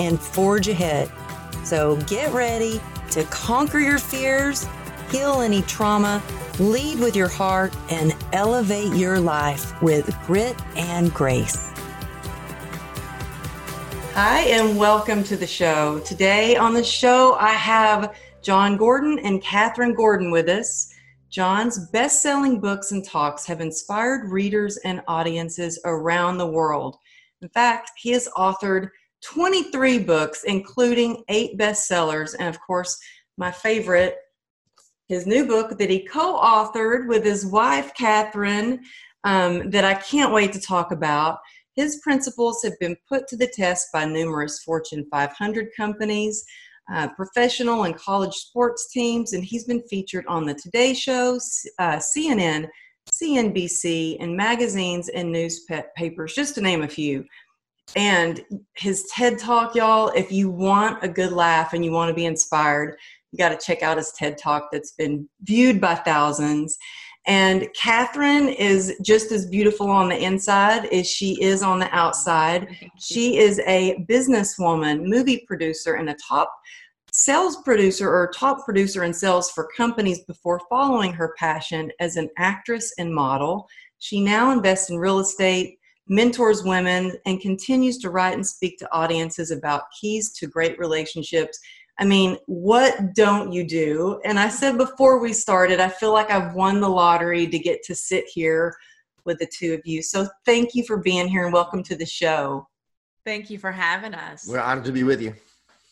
and forge ahead. So get ready to conquer your fears, heal any trauma, lead with your heart, and elevate your life with grit and grace. Hi, and welcome to the show. Today on the show, I have Jon Gordon and Kathryn Gordon with us. Jon's best selling books and talks have inspired readers and audiences around the world. In fact, he has authored 23 books, including eight bestsellers, and of course, my favorite, his new book that he co authored with his wife, Kathryn, um, that I can't wait to talk about. His principles have been put to the test by numerous Fortune 500 companies uh, professional and college sports teams, and he's been featured on the Today Show, uh, CNN, CNBC, and magazines and newspapers, just to name a few. And his TED Talk, y'all, if you want a good laugh and you want to be inspired, you got to check out his TED Talk that's been viewed by thousands. And Kathryn is just as beautiful on the inside as she is on the outside. She is a businesswoman, movie producer, and a top sales producer or top producer in sales for companies before following her passion as an actress and model. She now invests in real estate, mentors women, and continues to write and speak to audiences about keys to great relationships. I mean, what don't you do? And I said before we started, I feel like I've won the lottery to get to sit here with the two of you. So thank you for being here and welcome to the show. Thank you for having us. We're honored to be with you.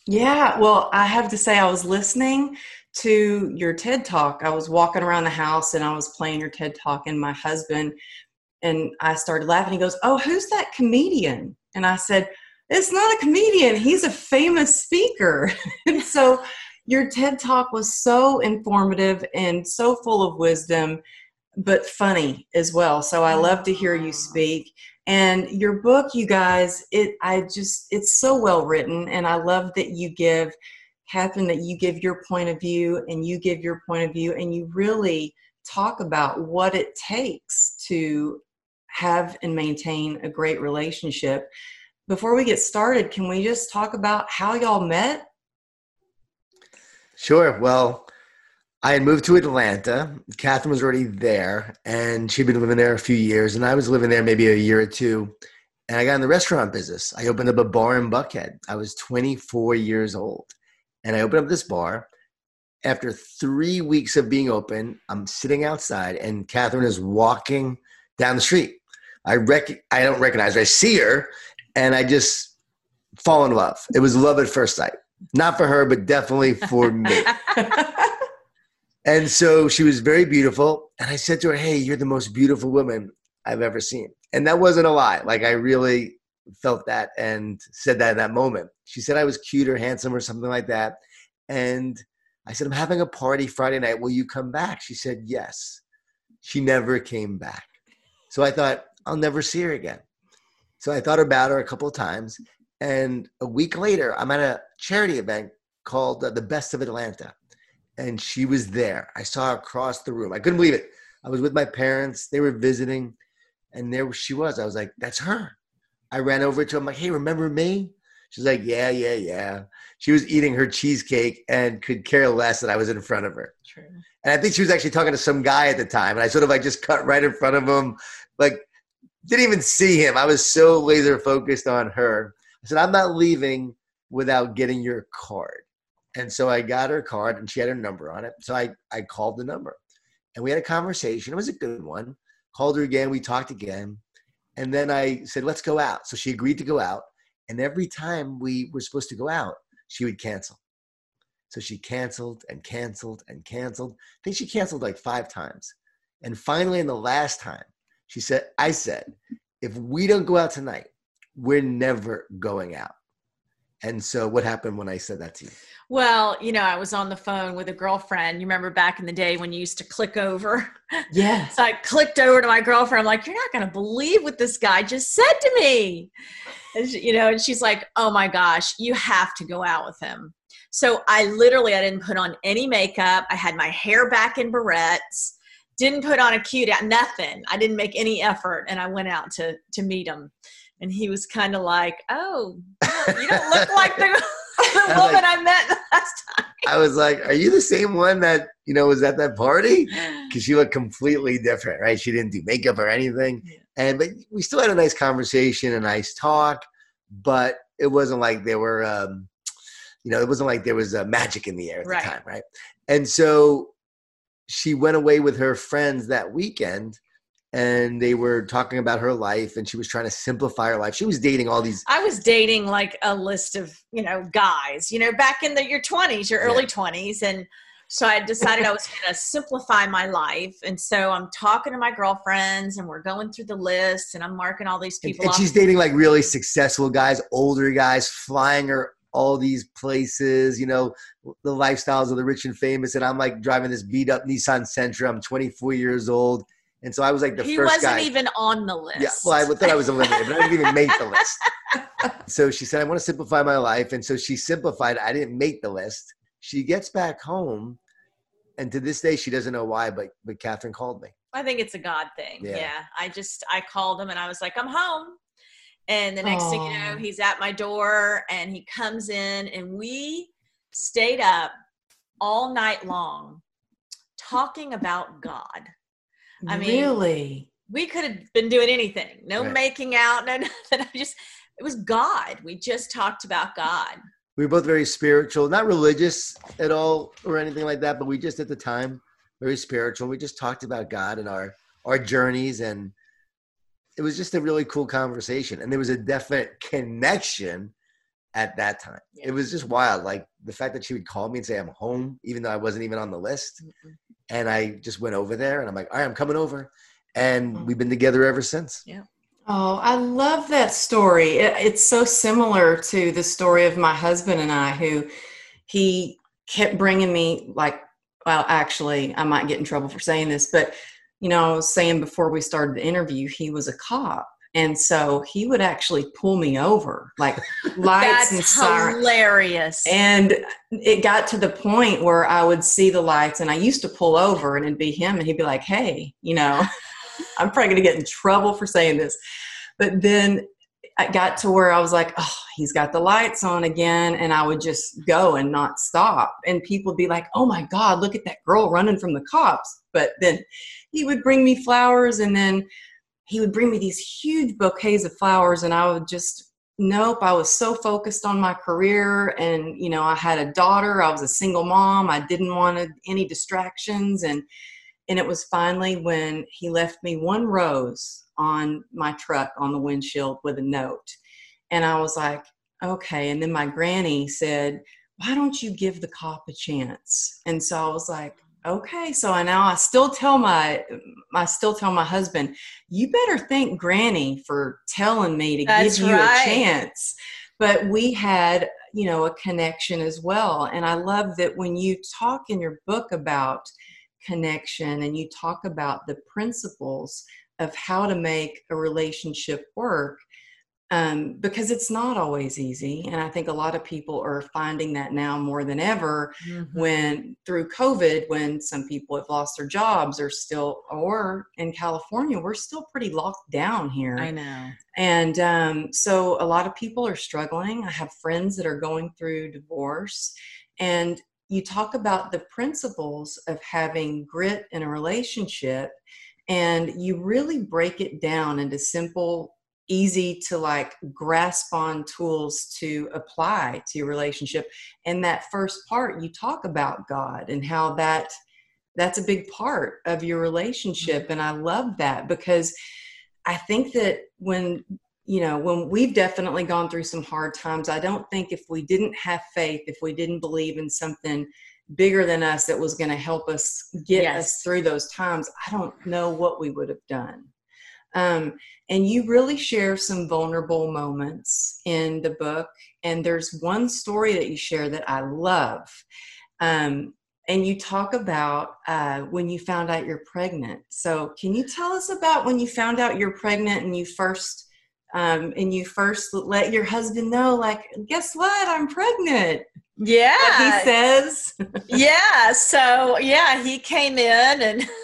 Yeah, well, I have to say, I was listening to your TED talk. I was walking around the house and I was playing your TED talk, and my husband and I started laughing. He goes, Oh, who's that comedian? And I said, It's not a comedian, he's a famous speaker. and so your TED talk was so informative and so full of wisdom, but funny as well. So I mm-hmm. love to hear you speak and your book you guys it i just it's so well written and i love that you give kathryn that you give your point of view and you give your point of view and you really talk about what it takes to have and maintain a great relationship before we get started can we just talk about how y'all met sure well I had moved to Atlanta. Kathryn was already there, and she'd been living there a few years, and I was living there maybe a year or two. And I got in the restaurant business. I opened up a bar in Buckhead. I was 24 years old, and I opened up this bar. After three weeks of being open, I'm sitting outside, and Kathryn is walking down the street. I rec- I don't recognize her. I see her, and I just fall in love. It was love at first sight. Not for her, but definitely for me. And so she was very beautiful. And I said to her, Hey, you're the most beautiful woman I've ever seen. And that wasn't a lie. Like I really felt that and said that in that moment. She said I was cute or handsome or something like that. And I said, I'm having a party Friday night. Will you come back? She said, Yes. She never came back. So I thought, I'll never see her again. So I thought about her a couple of times. And a week later, I'm at a charity event called uh, The Best of Atlanta and she was there. I saw her across the room. I couldn't believe it. I was with my parents. They were visiting, and there she was. I was like, "That's her." I ran over to her. I'm like, "Hey, remember me?" She's like, "Yeah, yeah, yeah." She was eating her cheesecake and could care less that I was in front of her. True. And I think she was actually talking to some guy at the time, and I sort of like just cut right in front of him, like didn't even see him. I was so laser focused on her. I said, "I'm not leaving without getting your card." And so I got her card and she had her number on it. So I, I called the number and we had a conversation. It was a good one. Called her again. We talked again. And then I said, let's go out. So she agreed to go out. And every time we were supposed to go out, she would cancel. So she canceled and canceled and canceled. I think she canceled like five times. And finally, in the last time, she said, I said, if we don't go out tonight, we're never going out. And so, what happened when I said that to you? Well, you know, I was on the phone with a girlfriend. You remember back in the day when you used to click over? Yes. so I clicked over to my girlfriend. I'm like, you're not going to believe what this guy just said to me. And she, you know, and she's like, oh my gosh, you have to go out with him. So I literally, I didn't put on any makeup. I had my hair back in barrettes, didn't put on a cute, at nothing. I didn't make any effort. And I went out to, to meet him. And he was kind of like, oh, you don't look like the the woman like, I met last time. I was like, "Are you the same one that you know was at that party?" Because she looked completely different, right? She didn't do makeup or anything, yeah. and but we still had a nice conversation, a nice talk, but it wasn't like there were, um, you know, it wasn't like there was a magic in the air at right. the time, right? And so she went away with her friends that weekend and they were talking about her life and she was trying to simplify her life she was dating all these i was dating like a list of you know guys you know back in the your 20s your early yeah. 20s and so i decided i was going to simplify my life and so i'm talking to my girlfriends and we're going through the list and i'm marking all these people and, and she's dating like really successful guys older guys flying her all these places, you know, the lifestyles of the rich and famous. And I'm like driving this beat up Nissan Sentra. I'm 24 years old and so I was like the he first guy. He wasn't even on the list. Yeah, well, I thought I was eliminated, but I didn't even make the list. so she said, I want to simplify my life. And so she simplified. I didn't make the list. She gets back home, and to this day, she doesn't know why, but but Kathryn called me. I think it's a God thing. Yeah. yeah. I just I called him and I was like, I'm home. And the next Aww. thing you know, he's at my door and he comes in and we stayed up all night long talking about God. I mean, really, we could have been doing anything. No right. making out, no nothing. I just it was God. We just talked about God. We were both very spiritual, not religious at all or anything like that, but we just at the time very spiritual. We just talked about God and our our journeys and it was just a really cool conversation and there was a definite connection at that time. Yeah. It was just wild. Like the fact that she would call me and say I'm home, even though I wasn't even on the list. Mm-hmm. And I just went over there and I'm like, all right, I'm coming over. And mm-hmm. we've been together ever since. Yeah. Oh, I love that story. It, it's so similar to the story of my husband and I, who he kept bringing me, like, well, actually, I might get in trouble for saying this, but, you know, I was saying before we started the interview, he was a cop. And so he would actually pull me over, like lights and sirens. hilarious. And it got to the point where I would see the lights, and I used to pull over, and it'd be him, and he'd be like, "Hey, you know, I'm probably going to get in trouble for saying this." But then I got to where I was like, "Oh, he's got the lights on again," and I would just go and not stop, and people would be like, "Oh my God, look at that girl running from the cops!" But then he would bring me flowers, and then he would bring me these huge bouquets of flowers and i would just nope i was so focused on my career and you know i had a daughter i was a single mom i didn't want any distractions and and it was finally when he left me one rose on my truck on the windshield with a note and i was like okay and then my granny said why don't you give the cop a chance? And so i was like okay so I now i still tell my i still tell my husband you better thank granny for telling me to That's give you right. a chance but we had you know a connection as well and i love that when you talk in your book about connection and you talk about the principles of how to make a relationship work um, because it's not always easy. And I think a lot of people are finding that now more than ever mm-hmm. when through COVID, when some people have lost their jobs or still, or in California, we're still pretty locked down here. I know. And um, so a lot of people are struggling. I have friends that are going through divorce. And you talk about the principles of having grit in a relationship and you really break it down into simple easy to like grasp on tools to apply to your relationship and that first part you talk about god and how that that's a big part of your relationship and i love that because i think that when you know when we've definitely gone through some hard times i don't think if we didn't have faith if we didn't believe in something bigger than us that was going to help us get yes. us through those times i don't know what we would have done Um, and you really share some vulnerable moments in the book. And there's one story that you share that I love. Um, and you talk about uh, when you found out you're pregnant. So, can you tell us about when you found out you're pregnant and you first um, and you first let your husband know, like, guess what, I'm pregnant. Yeah, he says. yeah. So yeah, he came in and.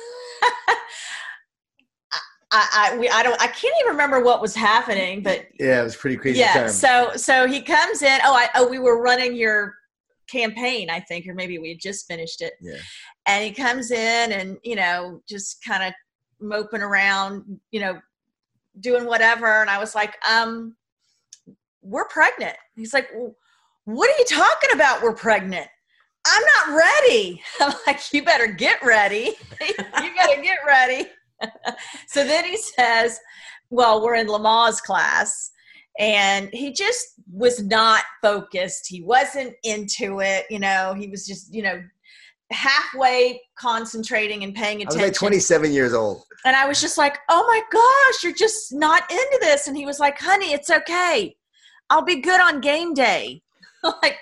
I, I, we, I don't, I can't even remember what was happening, but yeah, it was pretty crazy. Yeah. Time. So, so he comes in. Oh, I, oh, we were running your campaign, I think, or maybe we had just finished it. Yeah. And he comes in and, you know, just kind of moping around, you know, doing whatever. And I was like, um, we're pregnant. He's like, what are you talking about? We're pregnant. I'm not ready. I'm like, you better get ready. you better get ready. so then he says, well, we're in Lamaze class and he just was not focused. He wasn't into it you know he was just you know halfway concentrating and paying attention I was like 27 years old. And i was just like oh my gosh you're just not into this. And he was like honey it's okay. I'll be good on game day. Like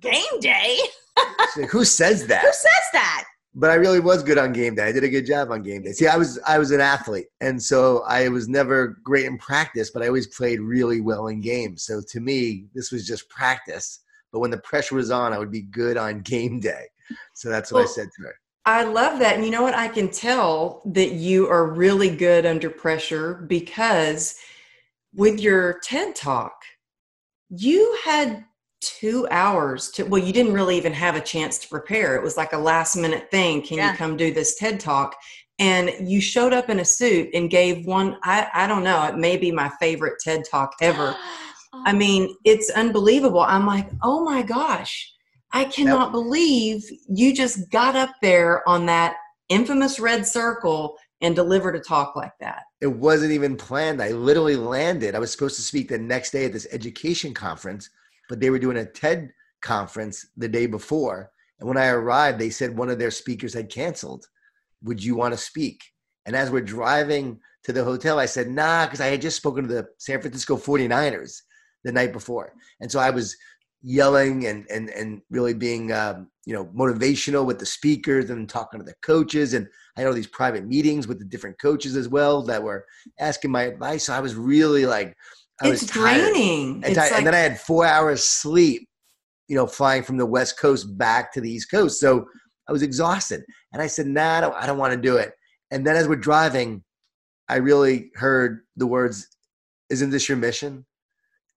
game day? Who says that? Who says that but I really was good on game day. I did a good job on game day. See, I was I was an athlete, and so I was never great in practice, but I always played really well in games. So to me, this was just practice. But when the pressure was on, I would be good on game day. So that's what well, I said to her. I love that. And you know what? I can tell that you are really good under pressure because with your TED talk, you had two hours to well you didn't really even have a chance to prepare. It was like a last minute thing. Can yeah. you come do this ted talk? And you showed up in a suit and gave one i i don't know it may be my favorite ted talk ever. Oh. i mean it's unbelievable. I'm like oh my gosh i cannot yep. believe you just got up there on that infamous red circle and delivered a talk like that. It wasn't even planned. I literally landed. I was supposed to speak the next day at this education conference but they were doing a TED conference the day before. And when I arrived, they said one of their speakers had canceled. Would you want to speak? And as we're driving to the hotel, I said, nah, because I had just spoken to the San Francisco 49ers the night before. And so I was yelling and and and really being um, you know motivational with the speakers and talking to the coaches and I know these private meetings with the different coaches as well that were asking my advice. So I was really like I it's draining. And, it's like- and then I had four hours sleep, you know, flying from the West Coast back to the East Coast. So I was exhausted. And I said, nah, I don't, I don't want to do it. And then as we're driving, I really heard the words, Isn't this your mission?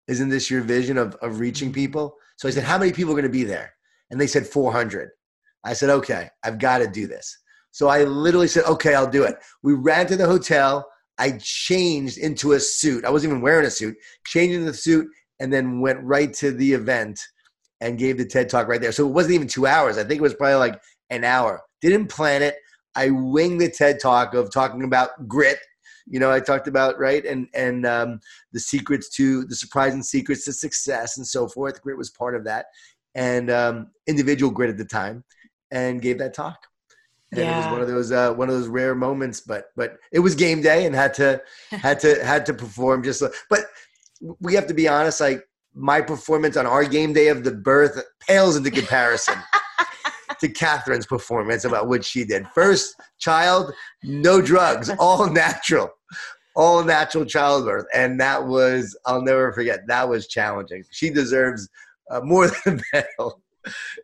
Isn't this your vision of, of reaching mm-hmm. people? So I said, How many people are going to be there? And they said 400. I said, Okay, I've got to do this. So I literally said, Okay, I'll do it. We ran to the hotel. I changed into a suit. I wasn't even wearing a suit. Changed into the suit and then went right to the event and gave the TED talk right there. So it wasn't even two hours. I think it was probably like an hour. Didn't plan it. I winged the TED talk of talking about grit. You know, I talked about right and and um, the secrets to the surprising secrets to success and so forth. Grit was part of that, and um, individual grit at the time, and gave that talk and yeah. it was one of those uh, one of those rare moments but but it was game day and had to had to had to perform just but we have to be honest like my performance on our game day of the birth pales into comparison to Kathryn's performance about what she did. First child, no drugs, all natural, all natural childbirth. And that was, I'll never forget, that was challenging. She deserves uh, more than a medal.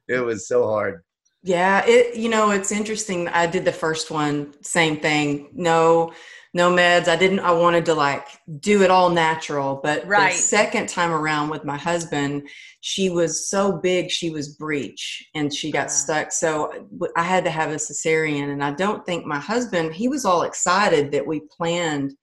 It was so hard. Yeah, it you know, it's interesting. I did the first one, same thing. No no meds. I didn't I wanted to like do it all natural, but right. the second time around with my husband, she was so big she was breech and she got stuck. So I had to have a cesarean and I don't think my husband, he was all excited that we planned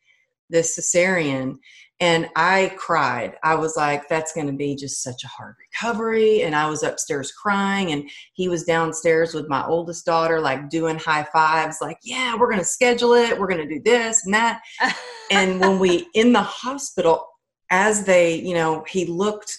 this cesarean and I cried. I was like, that's going to be just such a hard recovery. And I was upstairs crying, and he was downstairs with my oldest daughter, like doing high fives, like, yeah, we're going to schedule it. We're going to do this and that. and when we in the hospital, as they, you know, he looked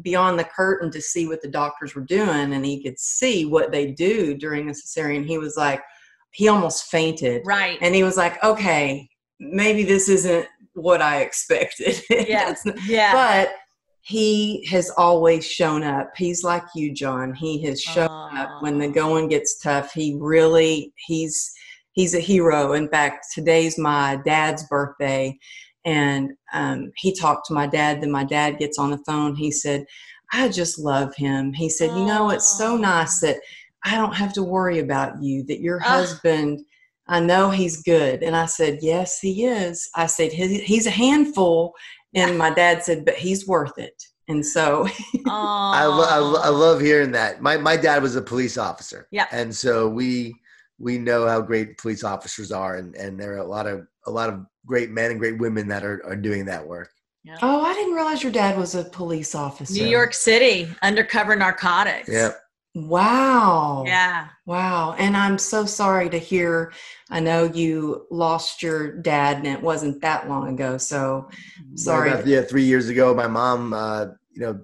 beyond the curtain to see what the doctors were doing, and he could see what they do during a cesarean. He was like, he almost fainted. Right. And he was like, okay, maybe this isn't what I expected. Yeah. yeah. But he has always shown up. He's like you, Jon. He has shown Aww. up when the going gets tough. He really he's he's a hero. In fact, today's my dad's birthday, and um, he talked to my dad. Then my dad gets on the phone. He said, "I just love him." He said, "You know, it's so nice that I don't have to worry about you. That your husband." I know he's good. And I said, Yes, he is. I said, He's a handful. And my dad said, But he's worth it. And so I, lo- I, lo- I, love hearing that. My, my dad was a police officer. Yeah. And so we, we know how great police officers are. And, and there are a lot of, a lot of great men and great women that are, are doing that work. Yeah. Oh, I didn't realize your dad was a police officer. New York City, undercover narcotics. Yeah. Wow. Yeah. Wow. And I'm so sorry to hear. I know you lost your dad and it wasn't that long ago. So sorry. About, yeah, three years ago. My mom, uh, you know,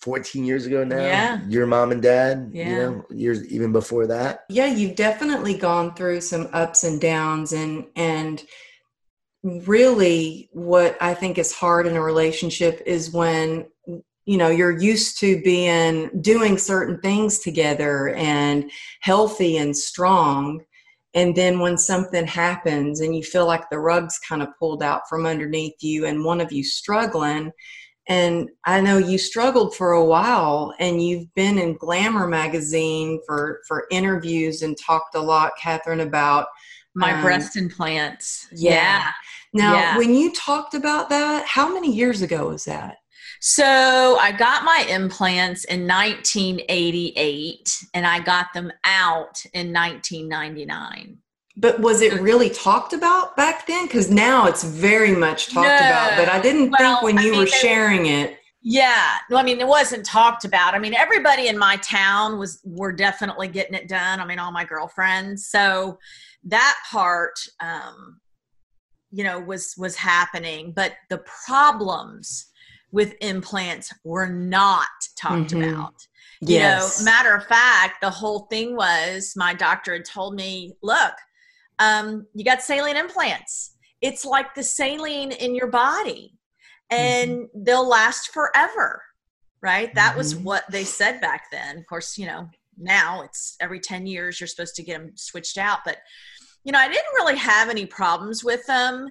14 years ago now. Yeah. Your mom and dad, yeah. you know, years even before that. Yeah, you've definitely gone through some ups and downs and and really what I think is hard in a relationship is when you know you're used to being doing certain things together and healthy and strong and then when something happens and you feel like the rug's kind of pulled out from underneath you and one of you struggling and i know you struggled for a while and you've been in glamour magazine for for interviews and talked a lot kathryn about my um, breast implants yeah, yeah. now yeah. when you talked about that how many years ago was that so I got my implants in 1988 and I got them out in 1999. But was it really talked about back then? Because now it's very much talked no. about. But I didn't well, think when you I mean, were sharing it. Yeah, no, I mean it wasn't talked about. I mean everybody in my town was were definitely getting it done. I mean all my girlfriends. So that part, um, you know, was was happening. But the problems with implants were not talked mm-hmm. about. You yes. know, matter of fact, the whole thing was my doctor had told me, look, um, you got saline implants. It's like the saline in your body, and mm-hmm. they'll last forever. Right? That mm-hmm. was what they said back then. Of course, you know, now it's every 10 years you're supposed to get them switched out. But, you know, I didn't really have any problems with them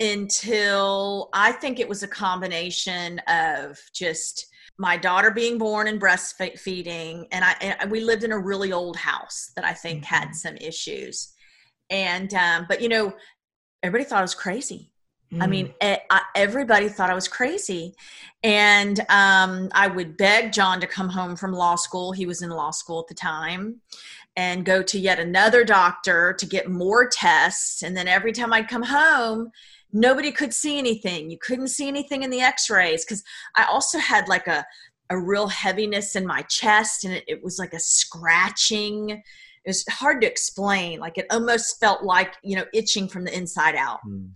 until I think it was a combination of just my daughter being born and breastfeeding, and I and we lived in a really old house that I think mm-hmm. had some issues, and um, but you know everybody thought I was crazy. Mm. I mean, mm. everybody thought I was crazy. And um, I would beg Jon to come home from law school. He was in law school at the time and go to yet another doctor to get more tests. And then every time I'd come home, nobody could see anything. You couldn't see anything in the x-rays because I also had like a, a real heaviness in my chest and it, it was like a scratching. It was hard to explain. Like it almost felt like, you know, itching from the inside out. Mm.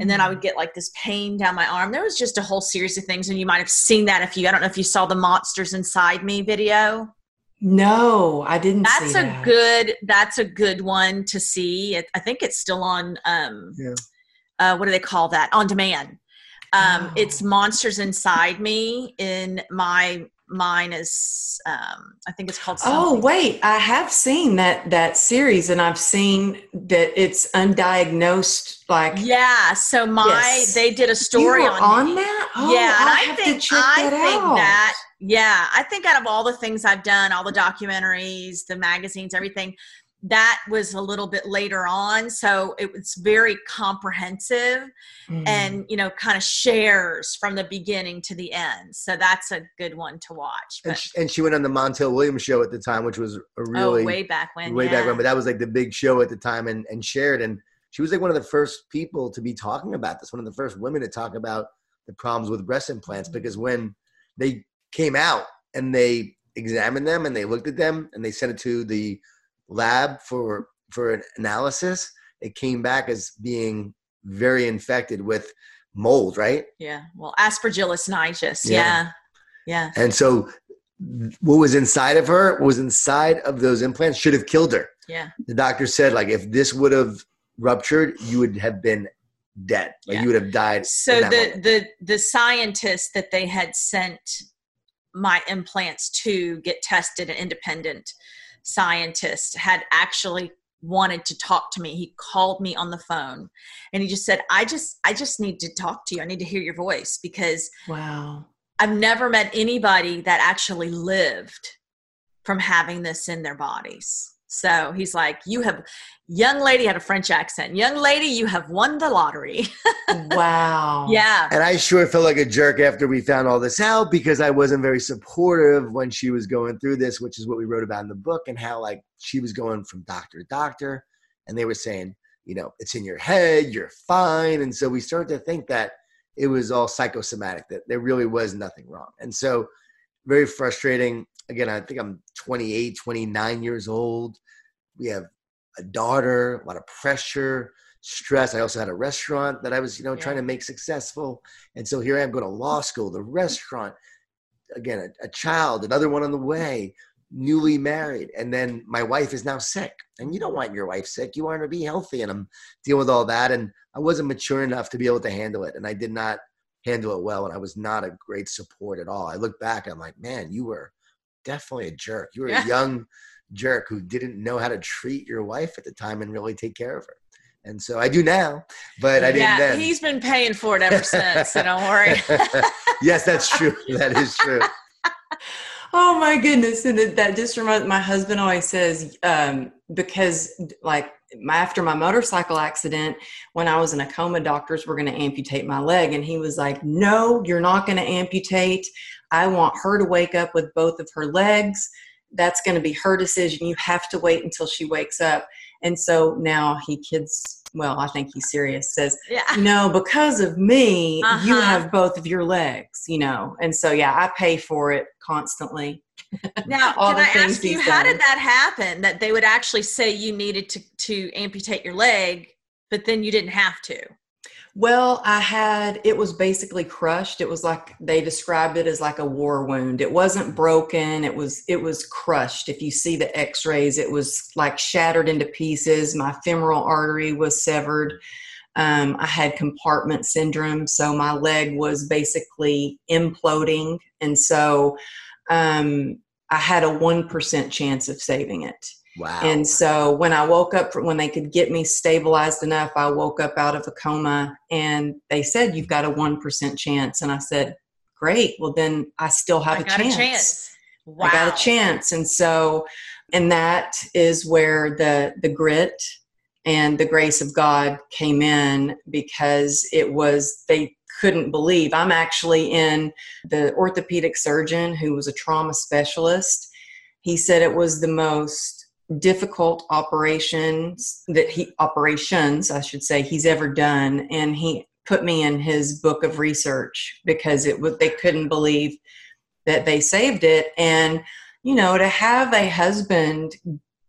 And then I would get like this pain down my arm. There was just a whole series of things, and you might have seen that if you. I don't know if you saw the monsters inside me video. No, I didn't. That's a that. good. That's a good one to see. I think it's still on. Um, yeah uh, what do they call that on demand um, oh. it's monsters inside me in my mine is um, i think it's called oh, something. oh wait i have seen that that series and i've seen that it's undiagnosed like yeah so my yes. they did a story on, on that oh, yeah and i think i that think out. that yeah i think out of all the things i've done all the documentaries the magazines everything that was a little bit later on so it was very comprehensive mm. and you know kind of shares from the beginning to the end so that's a good one to watch and she, and she, went on the montel williams show at the time which was a oh, really oh, way back when way yeah. back when but that was like the big show at the time and, and shared and she was like one of the first people to be talking about this one of the first women to talk about the problems with breast implants mm. because when they came out and they examined them and they looked at them and they sent it to the lab for for an analysis, it came back as being very infected with mold, right? Yeah. Well, Aspergillus niger. Yeah. yeah. And so what was inside of her, what was inside of those implants should have killed her. Yeah. The doctor said, like, if this would have ruptured, you would have been dead. Like Yeah. you would have died. So the moment. the the scientist that they had sent my implants to get tested, an independent scientist, had actually wanted to talk to me. He called me on the phone and he just said, I just I just need to talk to you. I need to hear your voice because Wow. I've never met anybody that actually lived from having this in their bodies. So he's like, You have, young lady had a French accent. Young lady, you have won the lottery. Wow. yeah. And I sure felt like a jerk after we found all this out because I wasn't very supportive when she was going through this, which is what we wrote about in the book, and how like she was going from doctor to doctor, and they were saying, you know, it's in your head, you're fine. And so we started to think that it was all psychosomatic, that there really was nothing wrong. And so very frustrating. Again, I think I'm 28, 29 years old. We have a daughter, a lot of pressure, stress. I also had a restaurant that I was, you know, trying to make successful. And so here I am going to law school, the restaurant, again, a, a child, another one on the way, newly married. And then my wife is now sick. And you don't want your wife sick. You want her to be healthy. And I'm dealing with all that. And I wasn't mature enough to be able to handle it. And I did not handle it well. And I was not a great support at all. I look back, I'm like, man, you were definitely a jerk. You were Yeah. a young jerk who didn't know how to treat your wife at the time and really take care of her. And so I do now, but I didn't yeah, then. he's been paying for it ever since, so don't worry. yes, that's true. That is true. Oh my goodness! And that just reminds my husband always says um, because like after my motorcycle accident, when I was in a coma, doctors were going to amputate my leg, and he was like, "No, you're not going to amputate. I want her to wake up with both of her legs. That's going to be her decision. You have to wait until she wakes up." And so now he kids. Well, I think he's serious. Says, yeah. no, because of me, you Uh-huh. have both of your legs, you know. And so, yeah, I pay for it constantly. Now, can I ask you, how did that happen? That they would actually say you needed to, to amputate your leg, but then you didn't have to. Well, I had, it was basically crushed. It was like, they described it as like a war wound. It wasn't broken. It was, it was crushed. If you see the x-rays, it was like shattered into pieces. My femoral artery was severed. Um, I had compartment syndrome. So my leg was basically imploding. And so um, I had a 1% chance of saving it. Wow. And so when I woke up, when they could get me stabilized enough, I woke up out of a coma and they said, You've got a 1% chance. And I said, Great. Well, then I still have I a, got chance. a chance. Wow. I got a chance. And so, and that is where the, the grit and the grace of God came in because it was, they couldn't believe. I'm actually in the orthopedic surgeon who was a trauma specialist. He said it was the most difficult operations that he operations I should say he's ever done and he put me in his book of research because it was they couldn't believe that they saved it and you know to have a husband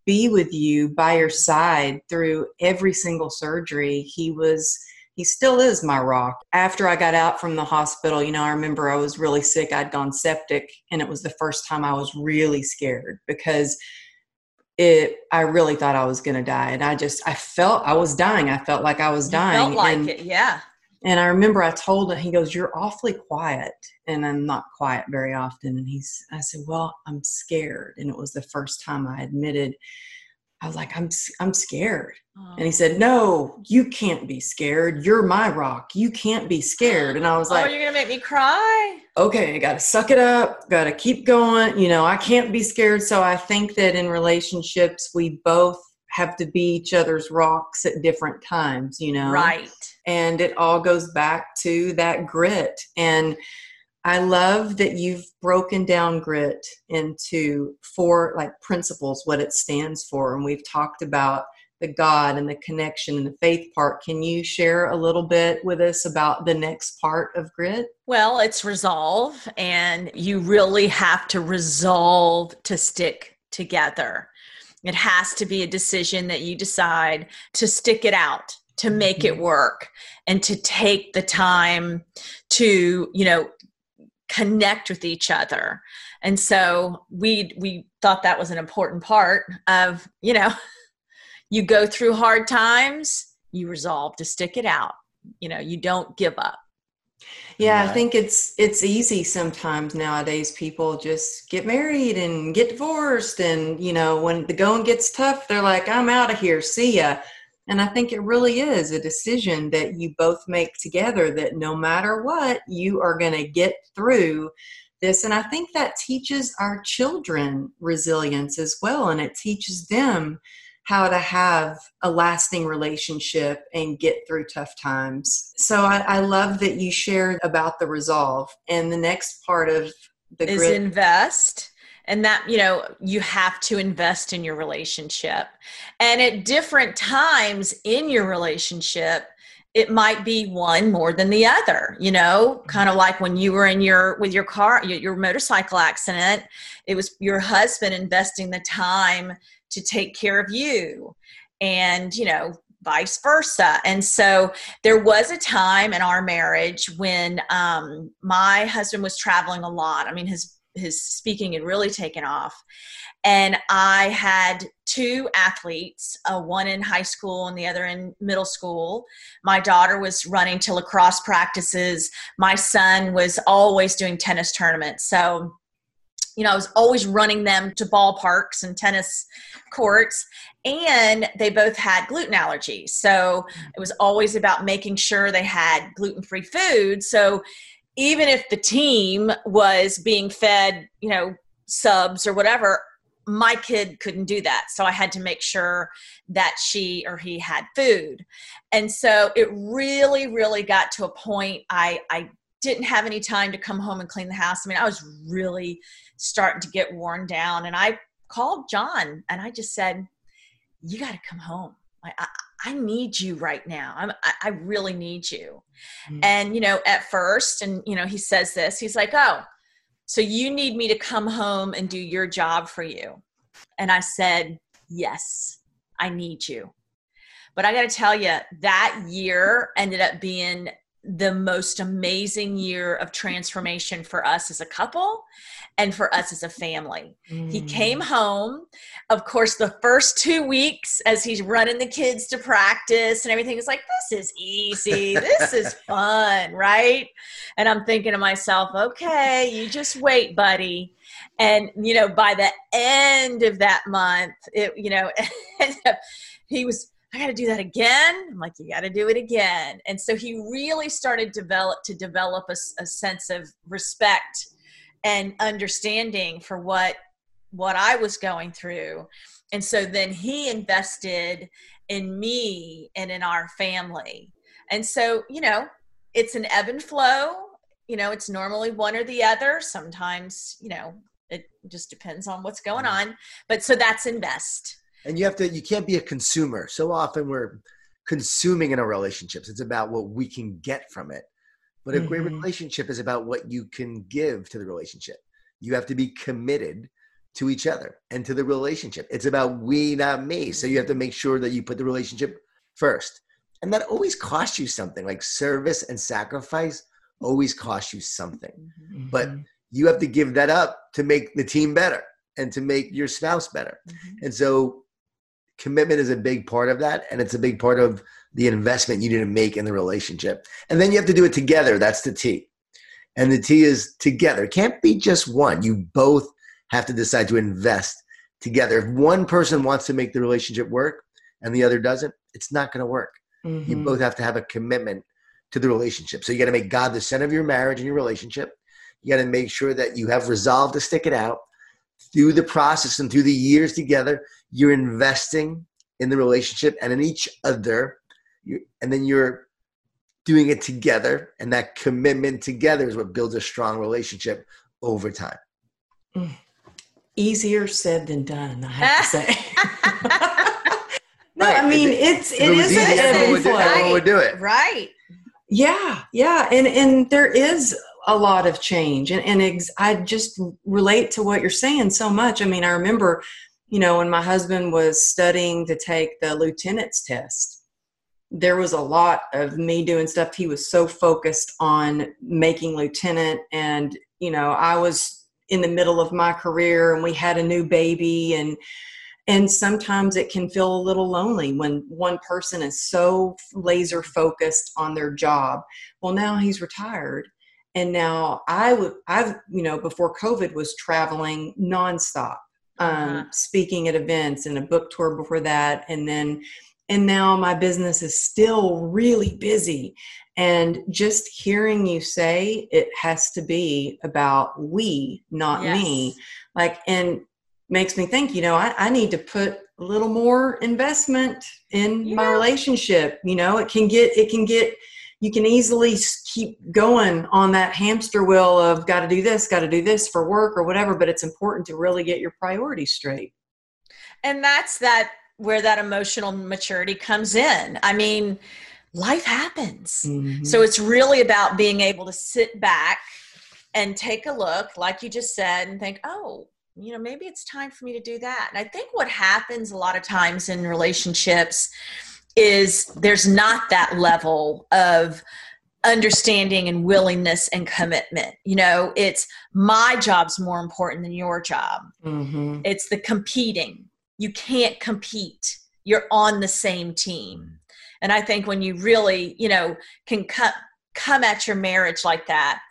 be with you by your side through every single surgery he was he still is my rock after i got out from the hospital you know i remember i was really sick i'd gone septic and it was the first time i was really scared because it i really thought i was going to die and i just i felt i was dying i felt like i was You dying felt like and, it. Yeah. and i remember i told him he goes you're awfully quiet and i'm not quiet very often and he's i said well i'm scared and it was the first time i admitted i was like i'm i'm scared and he oh. said no you can't be scared you're my rock you can't be scared and i was oh, like, oh, you're going to make me cry? okay, I got to suck it up, got to keep going. You know, I can't be scared. So I think that in relationships, we both have to be each other's rocks at different times, you know? Right. And it all goes back to that grit. And I love that you've broken down grit into four like principles, what it stands for. And we've talked about the God and the connection and the faith part. Can you share a little bit with us about the next part of grit? Well, it's resolve, and you really have to resolve to stick together. It has to be a decision that you decide to stick it out, to make it mm-hmm. work, and to take the time to, you know, connect with each other. And so we we thought that was an important part of, you know, you go through hard times, you resolve to stick it out you know you don't give up yeah, I think it's it's easy sometimes nowadays. People just get married and get divorced, and you know when the going gets tough, they're like, "I'm out of here, see ya." And I think it really is a decision that you both make together. That no matter what, you are going to get through this. And I think that teaches our children resilience as well, and it teaches them how to have a lasting relationship and get through tough times. So I, I love that you shared about the resolve. And the next part of the is grit- invest and that you know you have to invest in your relationship. And at different times in your relationship it might be one more than the other you know kind of like when you were in your with your car your, your motorcycle accident it was your husband investing the time to take care of you and you know vice versa. And so there was a time in our marriage when um, my husband was traveling a lot. I mean his his speaking had really taken off and i had two athletes uh, one in high school and the other in middle school my daughter was running to lacrosse practices my son was always doing tennis tournaments so you know, I was always running them to ballparks and tennis courts. And they both had gluten allergies. So it was always about making sure they had gluten free food. So even if the team was being fed, you know, subs or whatever, my kid couldn't do that. So I had to make sure that she or he had food. And so it really, really got to a point I, I didn't have any time to come home and clean the house. I mean, I was really starting to get worn down. And I called Jon and I just said, You got to come home. I, I, I, need you right now. I'm, I, I really need you. Mm-hmm. And, you know, at first, and, you know, he says this, he's like, Oh, so you need me to come home and do your job for you. And I said, Yes, I need you. But I got to tell you, that year ended up being the most amazing year of transformation for us as a couple and for us as a family. Mm. He came home. Of course, the first two weeks as he's running the kids to practice and everything is like, this is easy. This is fun, right? And I'm thinking to myself, okay, you just wait, buddy. And, you know, by the end of that month, it, you know, he was I got to do that again. I'm like, you got to do it again. And so he really started develop to develop a, a sense of respect and understanding for what what I was going through. And so then he invested in me and in our family. And so, you know, it's an ebb and flow. You know, it's normally one or the other. Sometimes, you know, it just depends on what's going mm-hmm. on. But so that's invest and you have to you can't be a consumer. So often we're consuming in our relationships. It's about what we can get from it. But a mm-hmm. great relationship is about what you can give to the relationship. You have to be committed to each other and to the relationship. It's about we not me. So you have to make sure that you put the relationship first. And that always costs you something. Like service and sacrifice always costs you something. Mm-hmm. but you have to give that up to make the team better and to make your spouse better. Mm-hmm. and so commitment is a big part of that and it's a big part of the investment you need to make in the relationship. And then you have to do it together. That's the t. And the t is together. It can't be just one. You both have to decide to invest together. If one person wants to make the relationship work and the other doesn't it's not going to work mm-hmm. you both have to have a commitment to the relationship. So you got to make god the center of your marriage and your relationship. You got to make sure that you have resolved to stick it out through the process and through the years together, you're investing in the relationship and in each other. and then you're doing it together. And that commitment together is what builds a strong relationship over time. Mm. Easier said than done, I have to say. no, right. I mean it's it, it is an ebb and flow. Would do it. Right. Yeah, yeah, and and there is a lot of change and, and ex- i just relate to what you're saying so much i mean i remember you know when my husband was studying to take the lieutenant's test there was a lot of me doing stuff. He was so focused on making lieutenant and you know i was in the middle of my career and we had a new baby and and sometimes it can feel a little lonely when one person is so laser focused on their job. Well now he's retired and now i would i've you know before covid was traveling nonstop um, uh-huh. speaking at events and a book tour before that and then and now my business is still really busy and just hearing you say it has to be about we not yes. me like and makes me think you know I, I, need to put a little more investment in yeah. my relationship you know it can get it can get you can easily keep going on that hamster wheel of got to do this got to do this for work or whatever but it's important to really get your priorities straight. And that's that where that emotional maturity comes in. I mean life happens. Mm-hmm. so it's really about being able to sit back and take a look like you just said and think oh you know maybe it's time for me to do that. And i think what happens a lot of times in relationships is there's not that level of understanding and willingness and commitment you know it's my job's more important than your job mm-hmm. it's the competing you can't compete you're on the same team and i think when you really you know can cut come at your marriage like that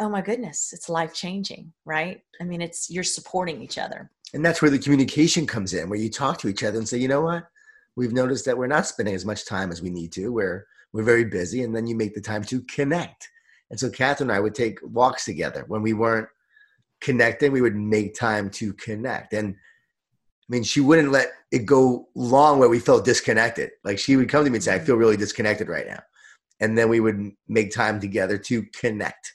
oh my goodness, it's life changing, right? I mean, it's you're supporting each other. And that's where the communication comes in, where you talk to each other and say, you know what? We've noticed that we're not spending as much time as we need to. We're we're very busy, and then you make the time to connect. And so Kathryn and I would take walks together when we weren't connecting. We would make time to connect, and I mean, she wouldn't let it go long where we felt disconnected. Like she would come to me and say, "I feel really disconnected right now," and then we would make time together to connect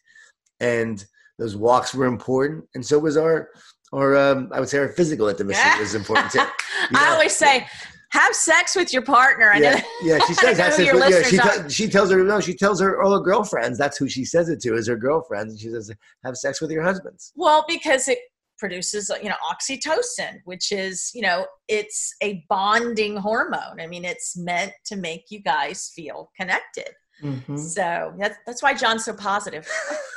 and those walks were important, and so was our, or um, I would say our physical intimacy was important too. You know? I always say, have sex with your partner. I yeah, yeah, she says have sex with, yeah, she, t- she tells her no, she tells her all her girlfriends. That's who she says it to is her girlfriends. And she says have sex with your husbands. Well, because it produces you know oxytocin, which is you know it's a bonding hormone. I mean, it's meant to make you guys feel connected. Mm-hmm. So that's that's why Jon's so positive.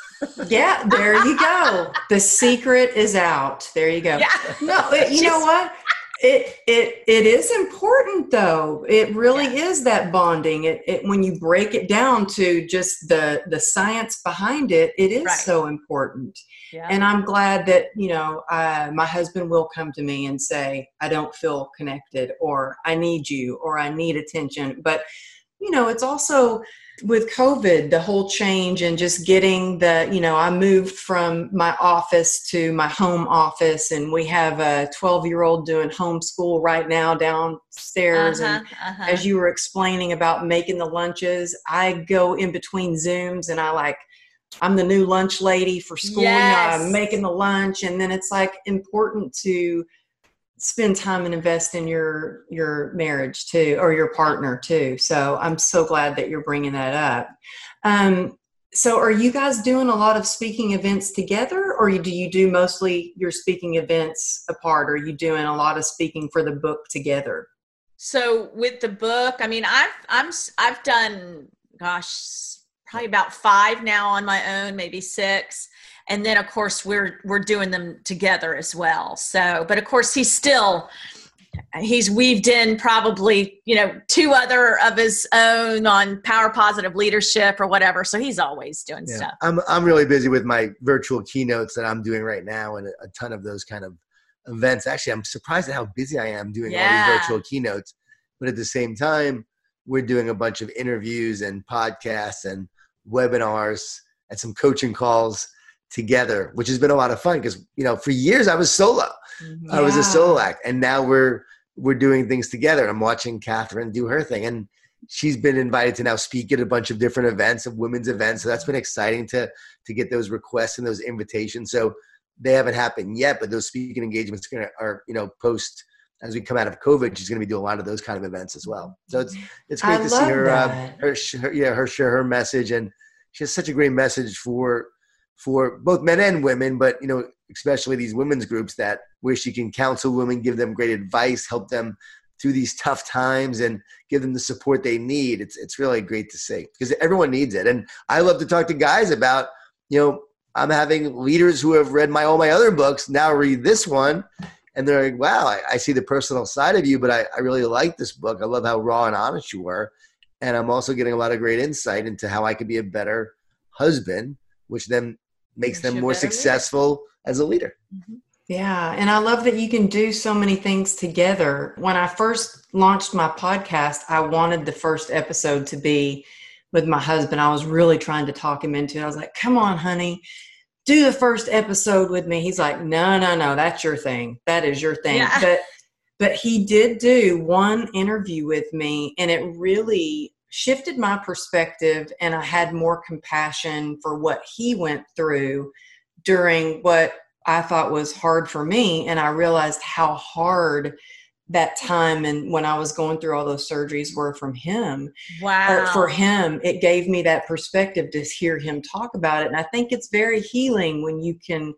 yeah, there you go. The secret is out. There you go. Yeah. No, it, you know what? It it it is important though. It really yeah. is that bonding. It, it when you break it down to just the the science behind it, it is right. so important. Yeah. And I'm glad that you know uh, my husband will come to me and say, "I don't feel connected," or "I need you," or "I need attention." But you know, it's also with COVID, the whole change and just getting the, you know, I moved from my office to my home office, and we have a 12 year old doing homeschool right now downstairs. Uh-huh, and uh-huh. as you were explaining about making the lunches, I go in between Zooms and I like, I'm the new lunch lady for school. Yes. I'm making the lunch, and then it's like important to spend time and invest in your your marriage too or your partner too. So i'm so glad that you're bringing that up. Um, so are you guys doing a lot of speaking events together or do you do mostly your speaking events apart? Are you doing a lot of speaking for the book together? So with the book i mean i've i'm i've done gosh probably about five now on my own maybe six and then of course we're we're doing them together as well. So but of course he's still he's weaved in probably you know two other of his own on power positive leadership or whatever. So he's always doing yeah. stuff. I'm i'm really busy with my virtual keynotes that i'm doing right now and a, ton of those kind of events. Actually i'm surprised at how busy i am doing yeah. all these virtual keynotes. But at the same time we're doing a bunch of interviews and podcasts and webinars and some coaching calls together, which has been a lot of fun because you know for years I was solo. Yeah. Mm-hmm. I was a solo act, and now we're we're doing things together. I'm watching Kathryn do her thing, and she's been invited to now speak at a bunch of different events, of women's events. So that's been exciting to to get those requests and those invitations. So they haven't happened yet, but those speaking engagements are you know post as we come out of COVID, she's going to be doing a lot of those kind of events as well. So it's it's great I to see her, uh, her, her, yeah, her share her message, and she has such a great message for for both men and women, but you know, especially these women's groups that where she can counsel women, give them great advice, help them through these tough times and give them the support they need. It's it's really great to see because everyone needs it. And I love to talk to guys about, you know, I'm having leaders who have read my all my other books now read this one and they're like, wow, I, I see the personal side of you, but I, I really like this book. I love how raw and honest you were. And I'm also getting a lot of great insight into how I could be a better husband, which then makes them more successful leader. as a leader. Mm-hmm. Yeah. And I love that you can do so many things together. When I first launched my podcast, I wanted the first episode to be with my husband. I was really trying to talk him into it. I was like, come on, honey, do the first episode with me. He's like, no, no, no, that's your thing. That is your thing. Yeah. But but he did do one interview with me and it really shifted my perspective and I had more compassion for what he went through during what I thought was hard for me. And I realized how hard that time and when I was going through all those surgeries were from him. Wow. Or for him, it gave me that perspective to hear him talk about it. And I think it's very healing when you can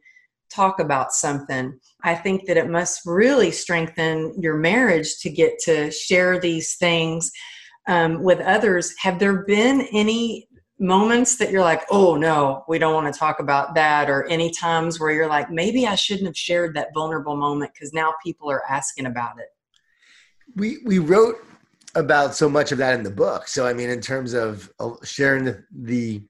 talk about something. I think that it must really strengthen your marriage to get to share these things um, with others. Have there been any moments that you're like, oh no, we don't want to talk about that, or any times where you're like, maybe I shouldn't have shared that vulnerable moment because now people are asking about it? We we wrote about so much of that in the book. So I mean, in terms of uh, sharing the, the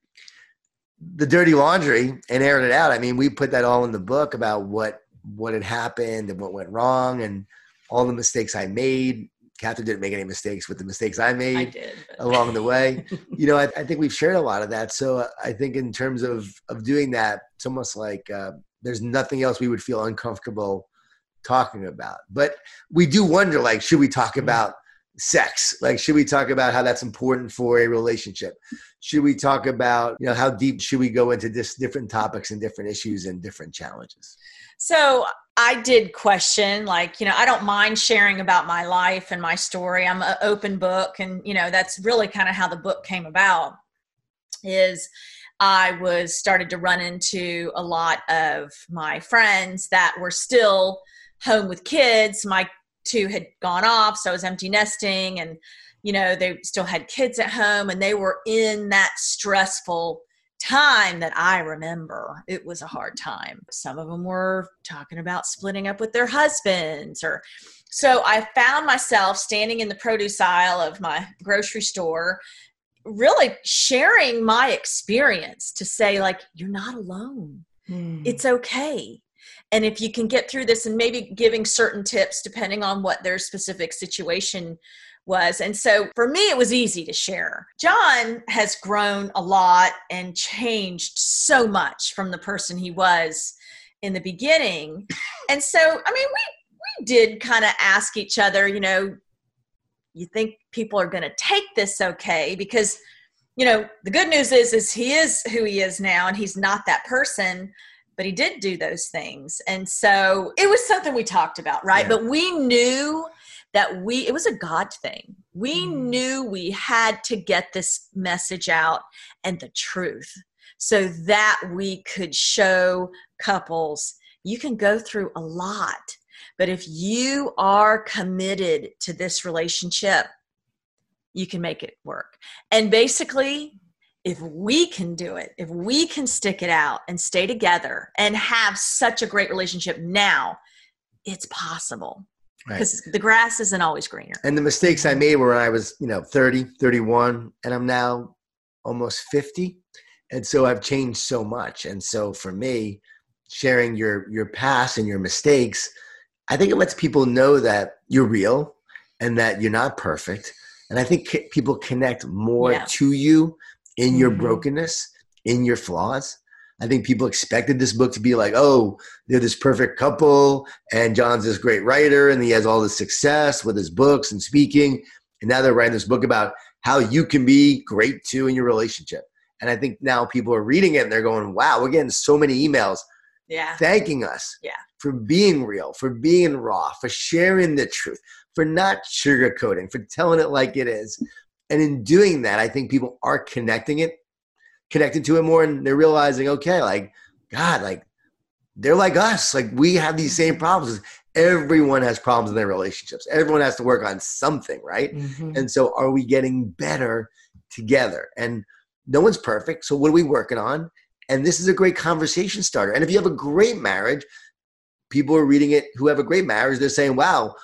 the dirty laundry and airing it out. I mean, we put that all in the book about what what had happened and what went wrong and all the mistakes I made Kathryn didn't make any mistakes with the mistakes I made I did, along the way. you know, I, I, think we've shared a lot of that. So uh, I think in terms of of doing that, it's almost like uh, there's nothing else we would feel uncomfortable talking about. But we do wonder, like, should we talk mm-hmm. about sex? Like, should we talk about how that's important for a relationship? Should we talk about, you know, how deep should we go into this different topics and different issues and different challenges? So I did question, like, you know, I don't mind sharing about my life and my story. I'm an open book. And, you know, that's really kind of how the book came about is I was started to run into a lot of my friends that were still home with kids. My two had gone off, so I was empty nesting and you know, they still had kids at home and they were in that stressful time that I remember, it was a hard time. Some of them were talking about splitting up with their husbands or so I found myself standing in the produce aisle of my grocery store really sharing my experience to say like you're not alone. Mm. It's okay. And if you can get through this and maybe giving certain tips depending on what their specific situation was. And so for me, it was easy to share. Jon has grown a lot and changed so much from the person he was in the beginning. And so, I mean, we, we did kind of ask each other, you know, you think people are going to take this okay? Because, you know, the good news is, is he is who he is now and he's not that person but he did do those things and so it was something we talked about right yeah. but we knew that we it was a god thing. We mm. knew we had to get this message out and the truth so that we could show couples you can go through a lot but if you are committed to this relationship you can make it work. And basically if we can do it, if we can stick it out and stay together and have such a great relationship now, it's possible because right. the grass isn't always greener. And the mistakes I made were when I was, you know, 30, 31, and I'm now almost 50. And so I've changed so much. And so for me, sharing your your past and your mistakes, I think it lets people know that you're real and that you're not perfect. And I think people connect more yeah. to you in your mm-hmm. brokenness, in your flaws. I think people expected this book to be like, oh, they're this perfect couple, and Jon's this great writer, and he has all this success with his books and speaking. And now they're writing this book about how you can be great too in your relationship. And I think now people are reading it and they're going, wow, we're getting so many emails yeah. thanking us yeah. for being real, for being raw, for sharing the truth, for not sugarcoating, for telling it like it is. And in doing that, I think people are connecting it connected to it more and they're realizing, okay, like, God, like they're like us. Like we have these same problems. Everyone has problems in their relationships. Everyone has to work on something, right? Mm-hmm. And so are we getting better together? And no one's perfect. So what are we working on? And this is a great conversation starter. And if you have a great marriage, people are reading it who have a great marriage. They're saying, wow,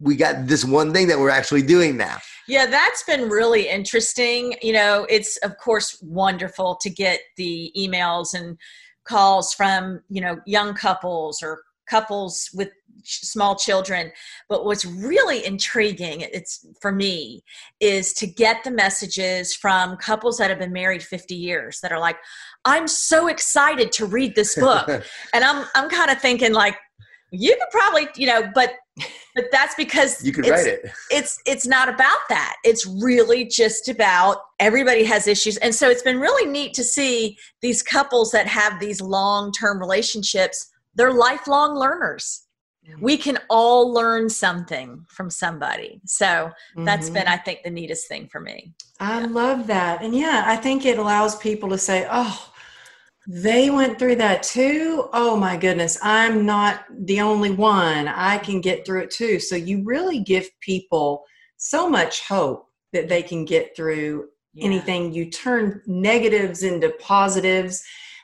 we got this one thing that we're actually doing now. Yeah, that's been really interesting. You know, it's of course wonderful to get the emails and calls from, you know, young couples or couples with small children but what's really intriguing it's for me is to get the messages from couples that have been married 50 years that are like i'm so excited to read this book and i'm i'm kind of thinking like you could probably you know but but that's because you could write it. it's it's not about that. It's really just about everybody has issues. And so it's been really neat to see these couples that have these long-term relationships they're lifelong learners. We can all learn something from somebody. So that's mm-hmm. been i think the neatest thing for me. I yeah. love that. And yeah i think it allows people to say oh they went through that too oh my goodness i'm not the only one i can get through it too so you really give people so much hope that they can get through yeah. anything you turn negatives into positives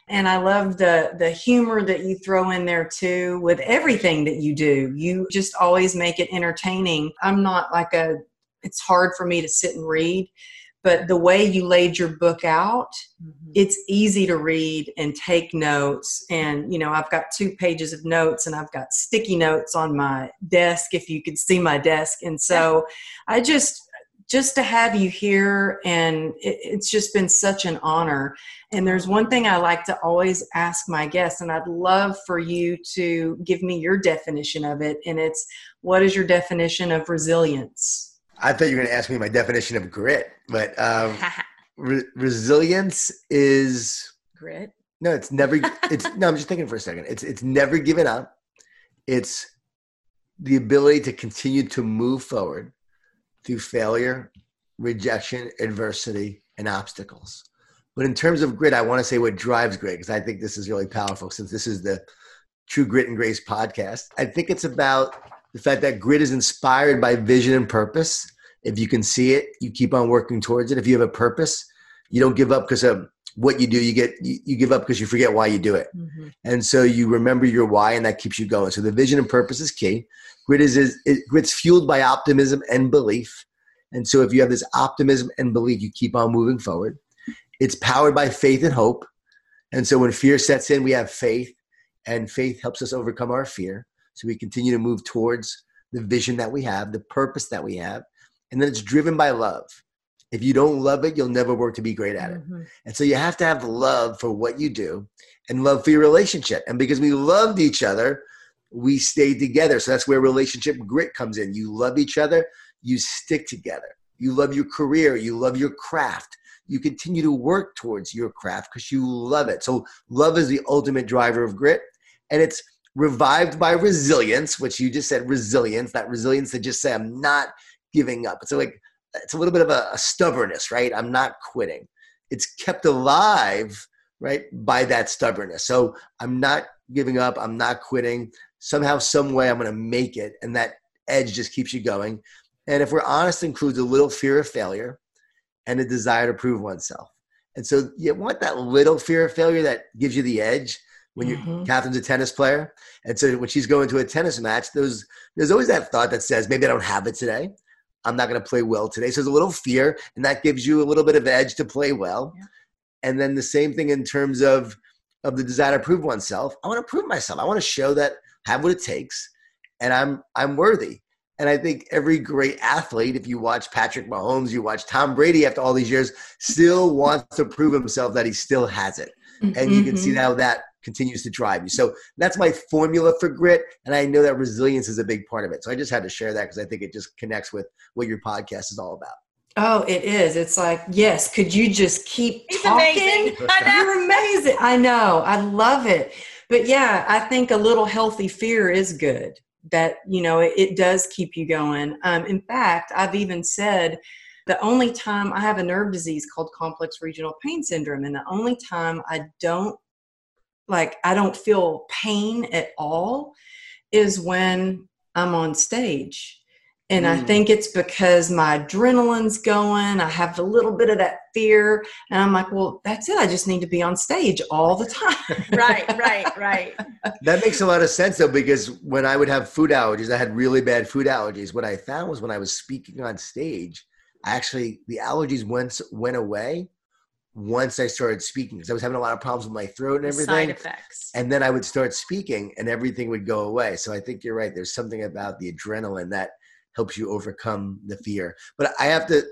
and I love the the humor that you throw in there too with everything that you do. You just always make it entertaining. I'm not like a it's hard for me to sit and read, but the way you laid your book out, mm-hmm. it's easy to read and take notes. And you know, I've got two pages of notes and I've got sticky notes on my desk if you could see my desk. And so I just just to have you here and it, it's just been such an honor. And there's one thing i like to always ask my guests and i'd love for you to give me your definition of it. And it's what is your definition of resilience? I thought you were going to ask me my definition of grit but um, re- resilience is grit no it's never it's no i'm just thinking for a second it's it's never given up it's the ability to continue to move forward through failure, rejection, adversity, and obstacles. But in terms of grit, I want to say what drives grit because I think this is really powerful since this is the True Grit and Grace podcast. I think it's about the fact that grit is inspired by vision and purpose. If you can see it, you keep on working towards it. If you have a purpose, you don't give up because of what you do. You get you, you give up because you forget why you do it, mm-hmm. and so you remember your why, and that keeps you going. So the vision and purpose is key. Grit is, is it, grit's fueled by optimism and belief. And so if you have this optimism and belief, you keep on moving forward. It's powered by faith and hope. And so when fear sets in, we have faith, and faith helps us overcome our fear. So we continue to move towards the vision that we have, the purpose that we have. And then it's driven by love. If you don't love it, you'll never work to be great at it. Mm-hmm. And so you have to have love for what you do and love for your relationship. And because we loved each other, we stayed together. So that's where relationship grit comes in. You love each other, you stick together. You love your career, you love your craft. You continue to work towards your craft because you love it. So, love is the ultimate driver of grit. And it's revived by resilience, which you just said resilience, that resilience to just say, I'm not giving up. It's like, it's a little bit of a, a stubbornness, right? I'm not quitting. It's kept alive, right, by that stubbornness. So, I'm not giving up. I'm not quitting somehow, some way, I'm going to make it. And that edge just keeps you going. And if we're honest, includes a little fear of failure and a desire to prove oneself. And so you want that little fear of failure that gives you the edge when mm-hmm. Kathryn's a tennis player. And so when she's going to a tennis match, there's there's always that thought that says, maybe I don't have it today. I'm not going to play well today. So there's a little fear, and that gives you a little bit of edge to play well. Yeah. And then the same thing in terms of of the desire to prove oneself. I want to prove myself. I want to show that have what it takes, and I'm I'm worthy. And I think every great athlete, if you watch Patrick Mahomes, you watch Tom Brady after all these years, still wants to prove himself that he still has it. Mm-hmm. And you can see mm-hmm. how that continues to drive you. So that's my formula for grit. And I know that resilience is a big part of it. So I just had to share that because I think it just connects with what your podcast is all about. Oh, it is. It's like, yes, could you just keep He's talking? Amazing. You're amazing. I know. I love it but yeah, I think a little healthy fear is good. That you know it, it does keep you going. Um, in fact, I've even said the only time I have a nerve disease called complex regional pain syndrome, and the only time I don't like I don't feel pain at all is when I'm on stage And I Mm. think it's because my adrenaline's going. I have a little bit of that fear. And I'm like, well, that's it. I just need to be on stage all the time. right, right, right. That makes a lot of sense though, because when I would have food allergies, I had really bad food allergies. What I found was when I was speaking on stage, I actually the allergies went went away once I started speaking because I was having a lot of problems with my throat and The Side everything. effects. And then I would start speaking and everything would go away. So I think you're right. There's something about the adrenaline that helps you overcome the fear. But I have to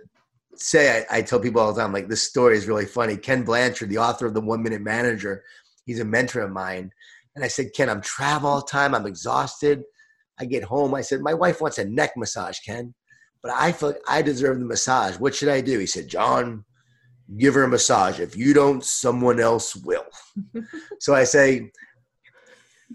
say, I, I tell people all the time, like this story is really funny. Ken Blanchard, the author of The One Minute Manager, he's a mentor of mine. And I said, Ken, I'm travel all the time. I'm exhausted. I get home. I said, my wife wants a neck massage, Ken, but I feel like I deserve the massage. What should I do? He said, Jon, give her a massage. If you don't, someone else will. so I say,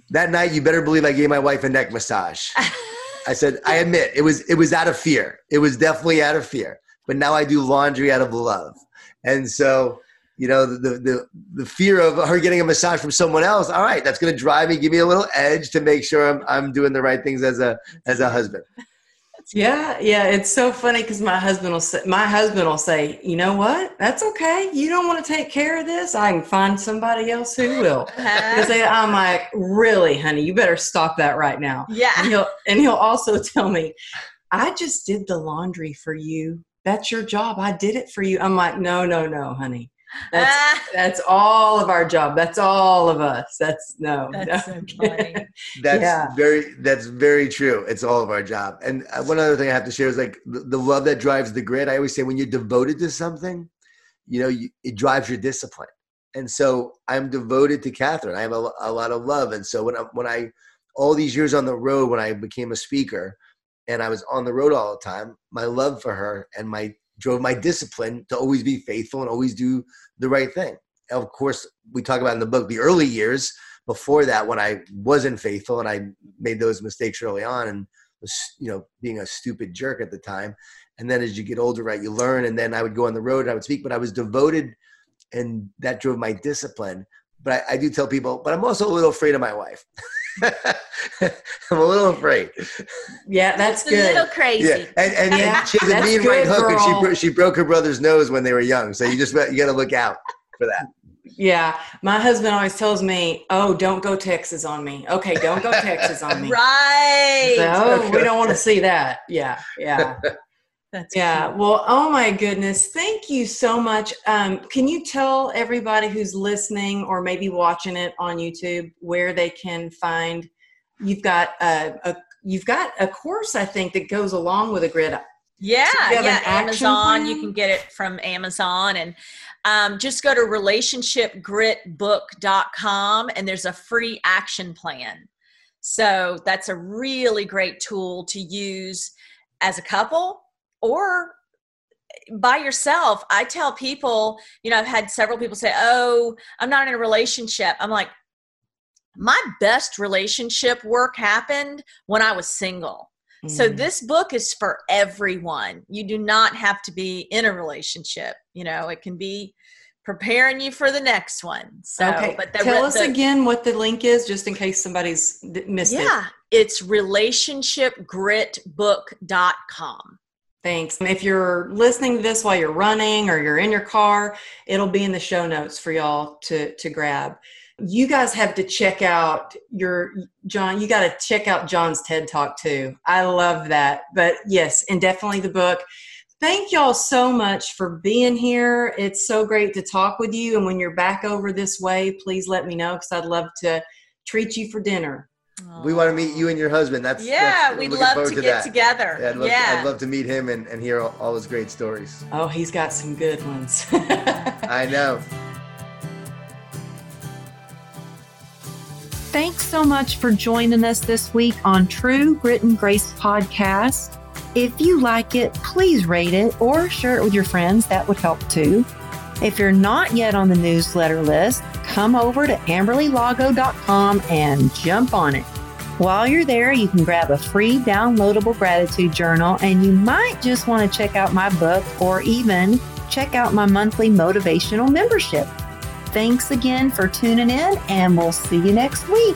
that night, you better believe I gave my wife a neck massage. I said, I admit it was it was out of fear. It was definitely out of fear. But now I do laundry out of love. And so, you know, the the the fear of her getting a massage from someone else, all right, that's gonna drive me, give me a little edge to make sure I'm I'm doing the right things as a as a husband. Yeah, yeah, it's so funny because my husband will say, my husband will say, you know what? That's okay. You don't want to take care of this. I can find somebody else who will. Uh-huh. Because I'm like, really, honey, you better stop that right now. And yeah. he'll and he'll also tell me, I just did the laundry for you. That's your job. I did it for you. I'm like, no, no, no, honey. That's Ah, that's all of our job. That's all of us. That's no. that's no. so funny. That's Yeah. very that's very true. It's all of our job. And uh, one other thing I have to share is like the, the love that drives the grit. I always say when you're devoted to something, you know, you, it drives your discipline. And so I'm devoted to Kathryn. I have a, a lot of love. And so when I when I all these years on the road, when I became a speaker, and I was on the road all the time, my love for her and my drove my discipline to always be faithful and always do the right thing. Of course, we talk about in the book the early years before that when I wasn't faithful and I made those mistakes early on and was, you know, being a stupid jerk at the time. And then as you get older, right, you learn. And then I would go on the road and I would speak, but I was devoted and that drove my discipline. But I, I do tell people, but I'm also a little afraid of my wife. I'm a little afraid. Yeah, that's It's a little good. crazy. Yeah, and, and, Yeah, she has a that's mean right good, hook, and she bro- she broke her brother's nose when they were young. So you just you got to look out for that. Yeah, my husband always tells me, "Oh, don't go Texas on me." Okay, don't go Texas on me. Right. So oh, we don't want to see that. Yeah, yeah, That's yeah. Well, oh my goodness, thank you so much. Um, can you tell everybody who's listening or maybe watching it on YouTube where they can find? You've got a, a you've got a course I think that goes along with a grit. Yeah, So yeah. Amazon. You can get it from Amazon and um, just go to relationshipgritbook.com and there's a free action plan. So that's a really great tool to use as a couple or by yourself. I tell people, you know, I've had several people say, Oh, I'm not in a relationship. I'm like, my best relationship work happened when I was single. So Mm. this book is for everyone. You do not have to be in a relationship. You know, it can be preparing you for the next one. So, okay, but the, tell us the- again what the link is, just in case somebody's missed it. Yeah, it's relationshipgritbook.com. Thanks. If you're listening to this while you're running or you're in your car, it'll be in the show notes for y'all to to grab. You guys have to check out your Jon. You got to check out Jon's TED Talk too. I love that. But yes, and definitely the book. Thank y'all so much for being here. It's so great to talk with you. And when you're back over this way, please let me know because I'd love to treat you for dinner. We want to meet you and your husband. That's Yeah, that's- we'd love forward to, get that. together. Yeah, I'd love, yeah. I'd love to meet him and, and hear all, all his great stories. Oh, he's got some good ones. I know. Thanks so much for joining us this week on True Grit and Grace podcast. If you like it, please rate it or share it with your friends. That would help too. If you're not yet on the newsletter list, come over to amberlylago.com and jump on it. While you're there, you can grab a free downloadable gratitude journal and you might just want to check out my book or even check out my monthly motivational membership. Thanks again for tuning in, and we'll see you next week.